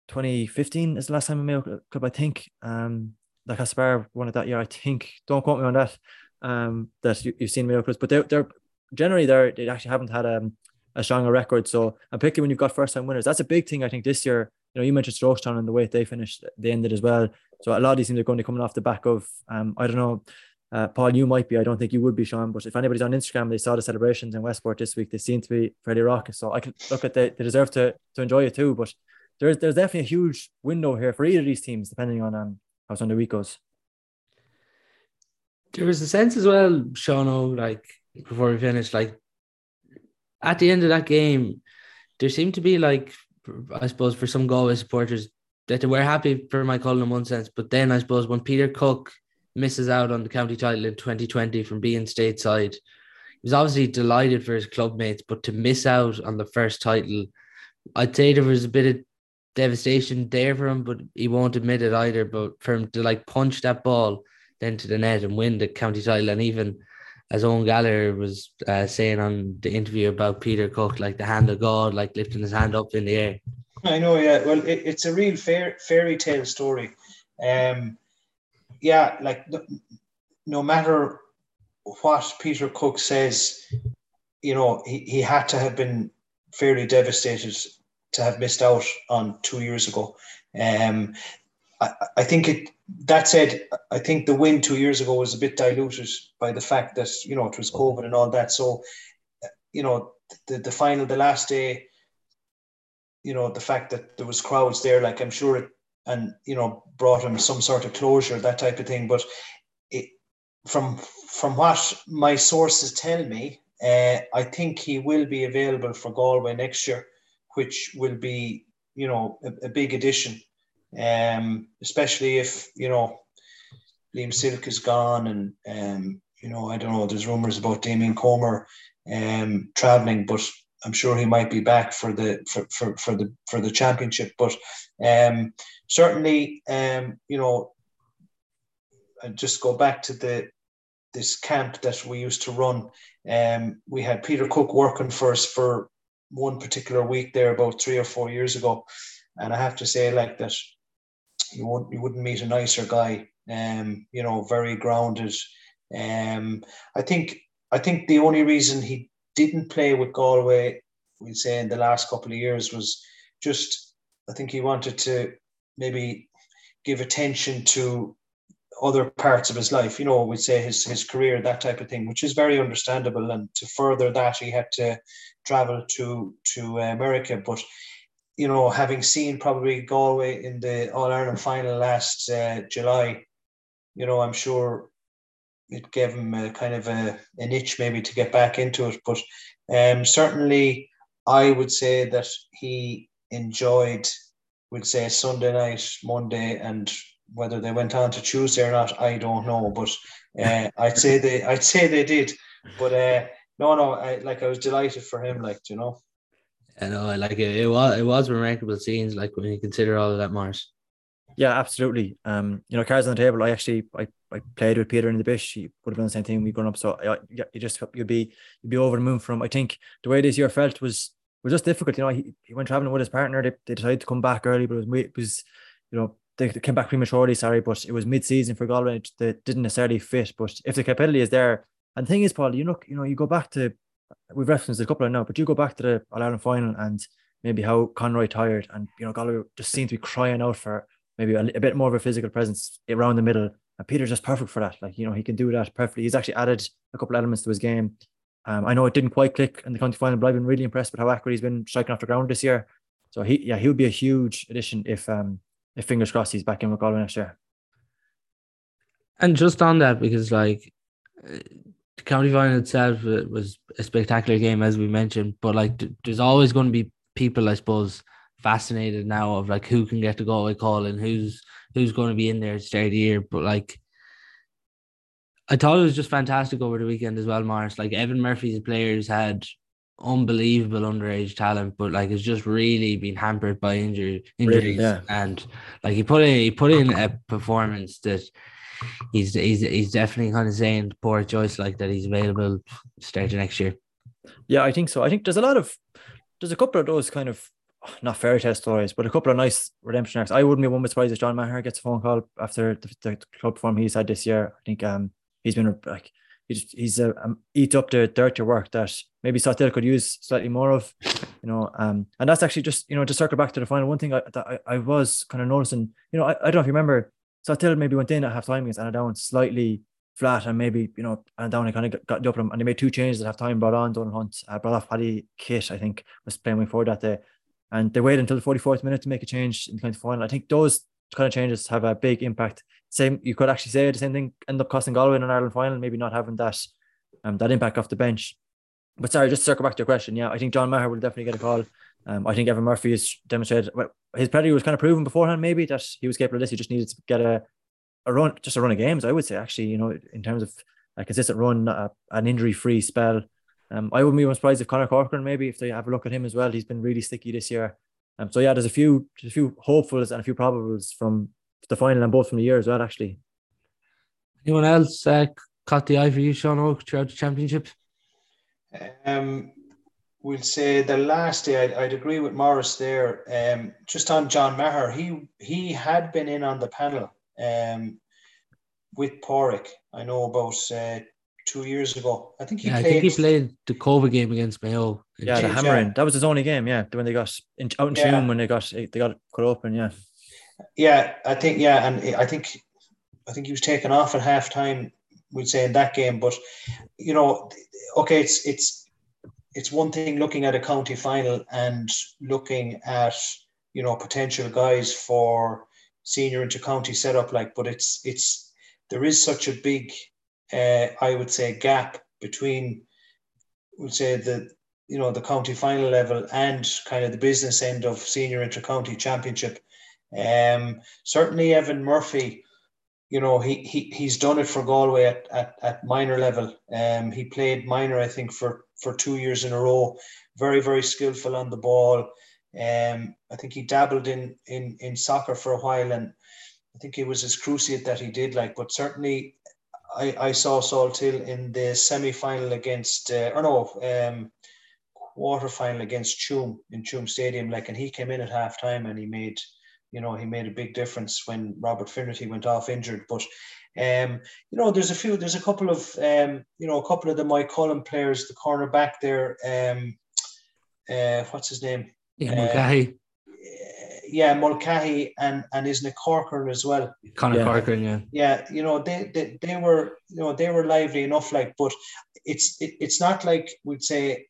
2015 is the last time a Mayo Club, I think. Um, like Aspar won it that year, I think. Don't quote me on that. Um, that you, have seen Mayo clubs, but they're, they're generally they're they actually haven't had um, a stronger record. So I'm picking when you've got first time winners. That's a big thing I think this year. You know, you mentioned Strokestown and the way they finished, they ended as well. So a lot of these teams are going to come off the back of um, I don't know. Uh, Paul, you might be. I don't think you would be, Sean. But if anybody's on Instagram, they saw the celebrations in Westport this week. They seem to be fairly raucous. So I can look at they, they deserve to to enjoy it too. But there's there's definitely a huge window here for either of these teams, depending on um, how Sunday week goes. There was a sense as well, Sean, like before we finish, like at the end of that game, there seemed to be like, I suppose, for some Galway supporters that they were happy for Moycullen in one sense, but then I suppose when Peter Cooke misses out on the county title in 2020 from being stateside, he was obviously delighted for his club mates, but to miss out on the first title, I'd say there was a bit of devastation there for him, but he won't admit it either. But for him to like punch that ball then to the net and win the county title, and even as Owen Gallagher was uh, saying on the interview about Peter Cooke, like the hand of God, like lifting his hand up in the air. I know, yeah. Well, it, it's a real fair, fairy tale story. Um, yeah, like no matter what Peter Cooke says, you know, he, he had to have been fairly devastated to have missed out on two years ago. Um, I, I think it. That said, I think the win two years ago was a bit diluted by the fact that you know it was COVID and all that. So, you know, the the final, the last day, you know, the fact that there was crowds there, like I'm sure it, and you know, brought him some sort of closure, that type of thing. But it, from from what my sources tell me, uh, I think he will be available for Galway next year which will be, you know, a, a big addition. Um, especially if, you know, Liam Silk is gone and, um, you know, I don't know, there's rumours about Damien Comer um, travelling, but I'm sure he might be back for the for, for, for the for the championship. But um, certainly, um, you know, I just go back to the this camp that we used to run. Um, we had Peter Cooke working for us for one particular week there about three or four years ago, and I have to say like that, you wouldn't you wouldn't meet a nicer guy. Um, you know, very grounded. Um, I think I think the only reason he didn't play with Galway, we'd say in the last couple of years, was just I think he wanted to maybe give attention to other parts of his life, you know, we'd say his his career, that type of thing, which is very understandable. And to further that, he had to travel to to America. But you know, having seen probably Galway in the All Ireland final last uh, July, you know, I'm sure it gave him a kind of a, an itch maybe to get back into it. But um, certainly, I would say that he enjoyed, would say Sunday night, Monday, and whether they went on to Tuesday or not, I don't know. But uh, I'd say they, I'd say they did. But uh, no, no, I like I was delighted for him. Like you know. I know, like it, it was it was remarkable scenes. Like when you consider all of that, Maurice. Yeah, absolutely. Um, you know, cards on the table. I actually I, I played with Peter in the Bish. He would have done the same thing we grown up. So I, you just you'd be you'd be over the moon from. I think the way this year felt was was just difficult. You know, he, he went traveling with his partner. They, they decided to come back early, but it was it was you know they came back prematurely, sorry, but it was mid-season for Galway that didn't necessarily fit. But if the capability is there, and the thing is, Paul, you look, you know, you go back to we've referenced a couple of now, but you go back to the All Ireland final and maybe how Conroy tired, and you know, Galway just seemed to be crying out for maybe a, a bit more of a physical presence around the middle. And Peter's just perfect for that. Like, you know, he can do that perfectly. He's actually added a couple of elements to his game. Um, I know it didn't quite click in the county final, but I've been really impressed with how accurate he's been striking off the ground this year. So he, yeah, he would be a huge addition if um if fingers crossed he's back in with Galway next year. And just on that, because like the county final itself was a spectacular game, as we mentioned, but like there's always going to be people, I suppose, fascinated now of like who can get the Galway call and who's who's going to be in there at the start of the year. But like I thought it was just fantastic over the weekend as well, Maurice. Like Evan Murphy's players had unbelievable underage talent, but like it's just really been hampered by injury injuries. Really, yeah. And like he put in he put in a performance that he's he's he's definitely kind of saying Pádraig Joyce like that he's available starting next year. Yeah, I think so. I think there's a lot of there's a couple of those kind of not fairy tale stories, but a couple of nice redemption acts. I wouldn't be one bit surprised if John Maher gets a phone call after the, the club form he's had this year. I think um he's been like he's he's uh, um, eat up the dirty work that maybe Salthill could use slightly more of, you know. Um, and that's actually just you know to circle back to the final. One thing I I, I was kind of noticing, you know, I, I don't know if you remember, Salthill maybe went in at half time against Annaghdown slightly flat and maybe you know Annaghdown kind of got, up and they made two changes at half time. Brought on Donald Hunt, uh, brought off Paddy Kitt, I think was playing way forward that day, and they waited until the forty fourth minute to make a change in the final. I think those kind of changes have a big impact. Same, you could actually say the same thing end up costing Galway in an Ireland final, maybe not having that um, that impact off the bench. But sorry, just circle back to your question. Yeah, I think John Maher will definitely get a call. Um, I think Evan Murphy has demonstrated his pedigree was kind of proven beforehand, maybe that he was capable of this. He just needed to get a, a run, just a run of games. I would say actually, you know, in terms of a consistent run, a, an injury-free spell. Um, I wouldn't be surprised if Conor Corcoran maybe if they have a look at him as well. He's been really sticky this year. Um, so yeah, there's a few, there's a few hopefuls and a few probables from the final and both from the year as well. Actually. Anyone else uh, caught the eye for you, Sean Og, throughout the championship? Um, we'll say the last day, I'd, I'd agree with Maurice there. Um, just on John Maher, he he had been in on the panel um, with Pádraig. I know about uh, two years ago. I think he yeah, played. I think he played the COVID game against Mayo. Yeah, the hammering. That was his only game. Yeah, when they got in, out in Yeah. tune when they got they got cut open. Yeah, Yeah, I think yeah, and I think I think he was taken off at halftime. We'd say in that game, but you know, okay, it's it's it's one thing looking at a county final and looking at you know potential guys for senior inter county setup, like, but it's it's there is such a big, uh, I would say, gap between, would say the you know the county final level and kind of the business end of senior inter county championship. Um, certainly Evan Murphy, you know, he, he he's done it for Galway at, at, at minor level. Um, he played minor, I think, for, for two years in a row. Very, very skillful on the ball. Um, I think he dabbled in, in, in soccer for a while, and I think it was his cruciate that he did. Like, but certainly, I, I saw Salthill in the semi final against, uh, or no, um, quarter final against Tuam in Tuam Stadium. Like, and he came in at half time and he made you know, he made a big difference when Robert Finnerty went off injured. But um, you know, there's a few, there's a couple of um, you know, a couple of the Moycullen players, the cornerback there. Um, uh, what's his name? Yeah, Uh, Mulcahy, Yeah, Mulcahy and and isn't it Corcoran as well? Conor yeah. Corcoran, yeah. Yeah, you know, they, they they were you know they were lively enough. Like, but it's it, it's not like we'd say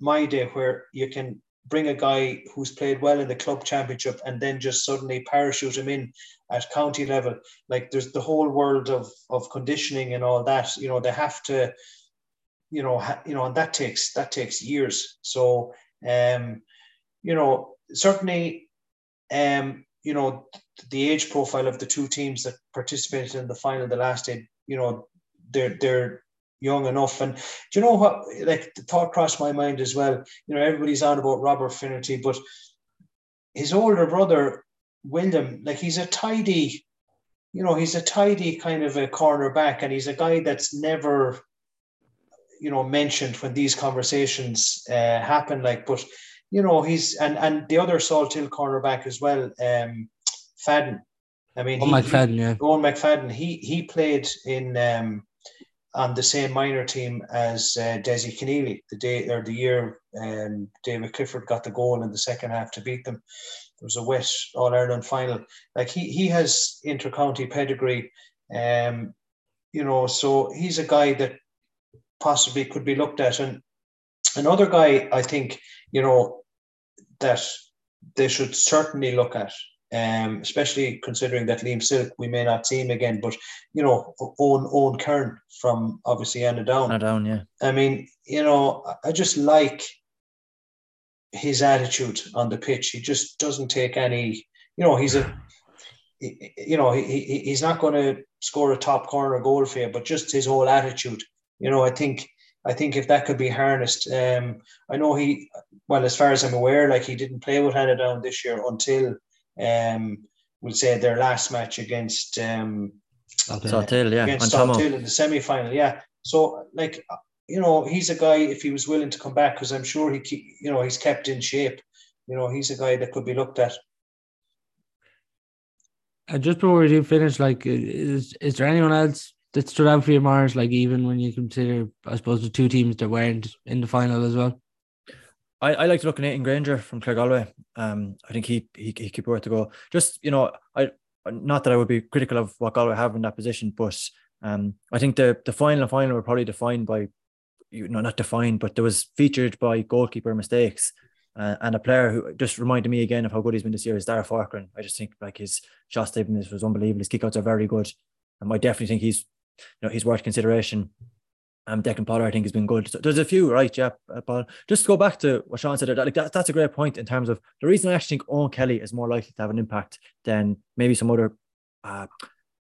my day where you can bring a guy who's played well in the club championship and then just suddenly parachute him in at county level. Like there's the whole world of of conditioning and all that. You know, they have to, you know, ha, you know, and that takes that takes years. So, um, you know, certainly, um, you know, the age profile of the two teams that participated in the final, the last day, you know, they're they're young enough. And do you know what? Like the thought crossed my mind as well. You know, everybody's on about Robert Finnerty, but his older brother Wyndham, like he's a tidy, you know, he's a tidy kind of a cornerback, and he's a guy that's never, you know, mentioned when these conversations uh, happen. Like, but you know, he's and and the other Salt Salthill cornerback as well, um, Fadden. I mean, he- McFadden, yeah. Owen McFadden, he he played in um, on the same minor team as uh, Dessie Conneely the day or the year um, David Clifford got the goal in the second half to beat them. There was a wet All Ireland final. Like he he has intercounty pedigree, um, you know, so he's a guy that possibly could be looked at. And another guy, I think, you know, that they should certainly look at um, especially considering that Liam Silk, we may not see him again, but you know, own own Kerin from obviously Annaghdown. Annaghdown, yeah. I mean, you know, I- just like his attitude on the pitch. He just doesn't take any, you know, he's a, you know, he, he he's not going to score a top corner goal for you, but just his whole attitude. You know, I think I think if that could be harnessed, um, I know he, well, as far as I'm aware, like he didn't play with Annaghdown this year until, um, we'll say their last match against um, Okay. Salthill, yeah. against And Tomo. In the semi final. Yeah. So like you know, he's a guy if he was willing to come back because I'm sure he, keep, you know, he's kept in shape. You know, he's a guy that could be looked at. And just before we do finish, like, is is there anyone else that stood out for you, Maurice? Like, even when you consider, I suppose, the two teams that weren't in the final as well. I, I like to look at Nathan Granger from Claregalway. Um, I think he he he could be worth to go. Just you know, I not that I would be critical of what Galway have in that position, but um, I think the the final and final were probably defined by, you know, not defined, but there was featured by goalkeeper mistakes. Uh, and a player who just reminded me again of how good he's been this year is Dara Farquharson. I just think like his shot stability was unbelievable. His kickouts are very good. And I definitely think he's, you know, he's worth consideration. Um, Declan Pollard, I think, has been good. So there's a few, right? Yeah, uh, Paul. Just to go back to what Sean said, like that, that's a great point in terms of the reason I actually think Owen Kelly is more likely to have an impact than maybe some other uh,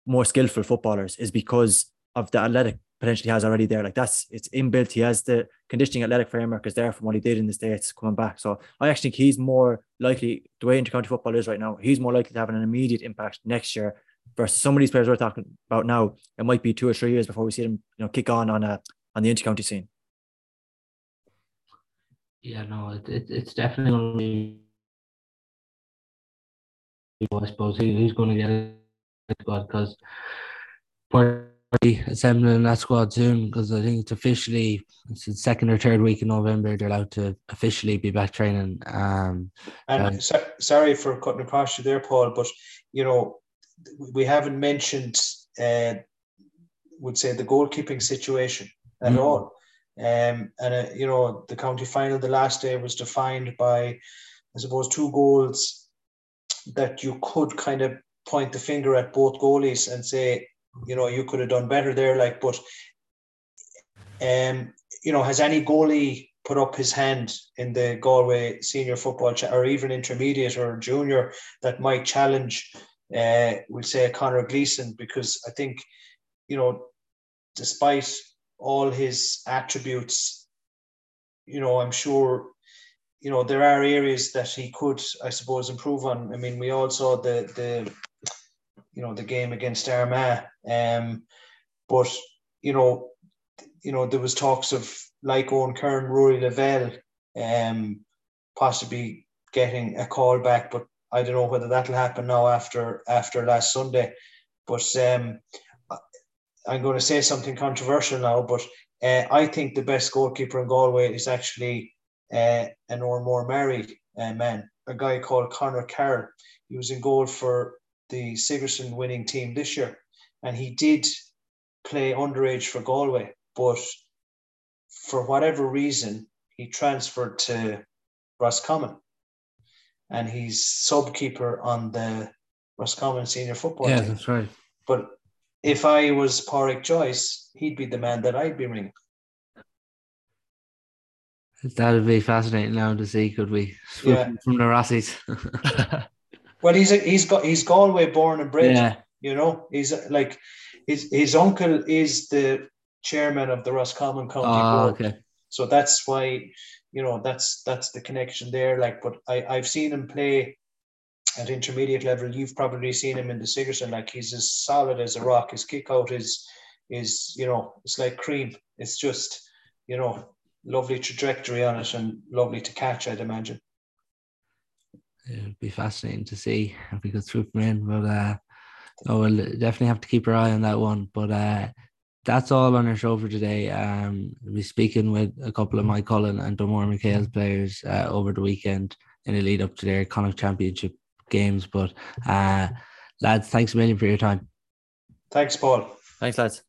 more skillful footballers is because of the athletic potential he has already there. Like that's it's inbuilt. He has the conditioning athletic framework is there from what he did in the States coming back. So I actually think he's more likely the way intercounty football is right now, he's more likely to have an immediate impact next year versus some of these players we're talking about now. It might be two or three years before we see them, you know, kick on on a on the intercounty scene. Yeah, no, it, it it's definitely I suppose he, he's going to get a squad because assembling that squad soon because I think it's officially it's the second or third week in November they're allowed to officially be back training. Um, and uh, so, sorry for cutting across you there, Paul, but you know we haven't mentioned uh, would say the goalkeeping situation at mm. all. Um, and uh, you know the county final the last day was defined by I suppose two goals that you could kind of point the finger at both goalies and say you know you could have done better there like but um you know has any goalie put up his hand in the Galway senior football or even intermediate or junior that might challenge uh, we'll say Conor Gleeson because I think you know despite all his attributes you know I'm sure you know there are areas that he could I suppose improve on. I mean we all saw the the you know the game against Armagh um but you know you know there was talks of like Owen Kerin Rory Lavelle um possibly getting a call back but I don't know whether that'll happen now after after last Sunday. But um, I'm going to say something controversial now, but uh, I think the best goalkeeper in Galway is actually uh, an Oranmore Maree uh, man, a guy called Conor Carroll. He was in goal for the Sigerson winning team this year, and he did play underage for Galway, but for whatever reason, he transferred to Roscommon and he's sub keeper on the Roscommon senior football yeah, team. that's right. But if I was Pádraig Joyce, he'd be the man that I'd be ringing. That'd be fascinating now to see. Could we yeah. from the Rossies? well, he's a, he's got he's Galway born and bred. Yeah. You know, he's like his his uncle is the chairman of the Roscommon County oh, Board. Okay. So that's why you know that's that's the connection there. Like, but I I've seen him play at intermediate level. You've probably seen him in the Sigerson. Like he's as solid as a rock. His kick out is is you know it's like cream. It's just you know lovely trajectory on it and lovely to catch. I'd imagine. It'd be fascinating to see if we could swoop him in, but uh, oh, we'll definitely have to keep our eye on that one. But uh, that's all on our show for today. Um, we'll be speaking with a couple of Moycullen and Dunmore McHale's players uh, over the weekend in the lead up to their Connacht Championship games. But uh, lads, thanks a million for your time. Thanks, Paul. Thanks, lads.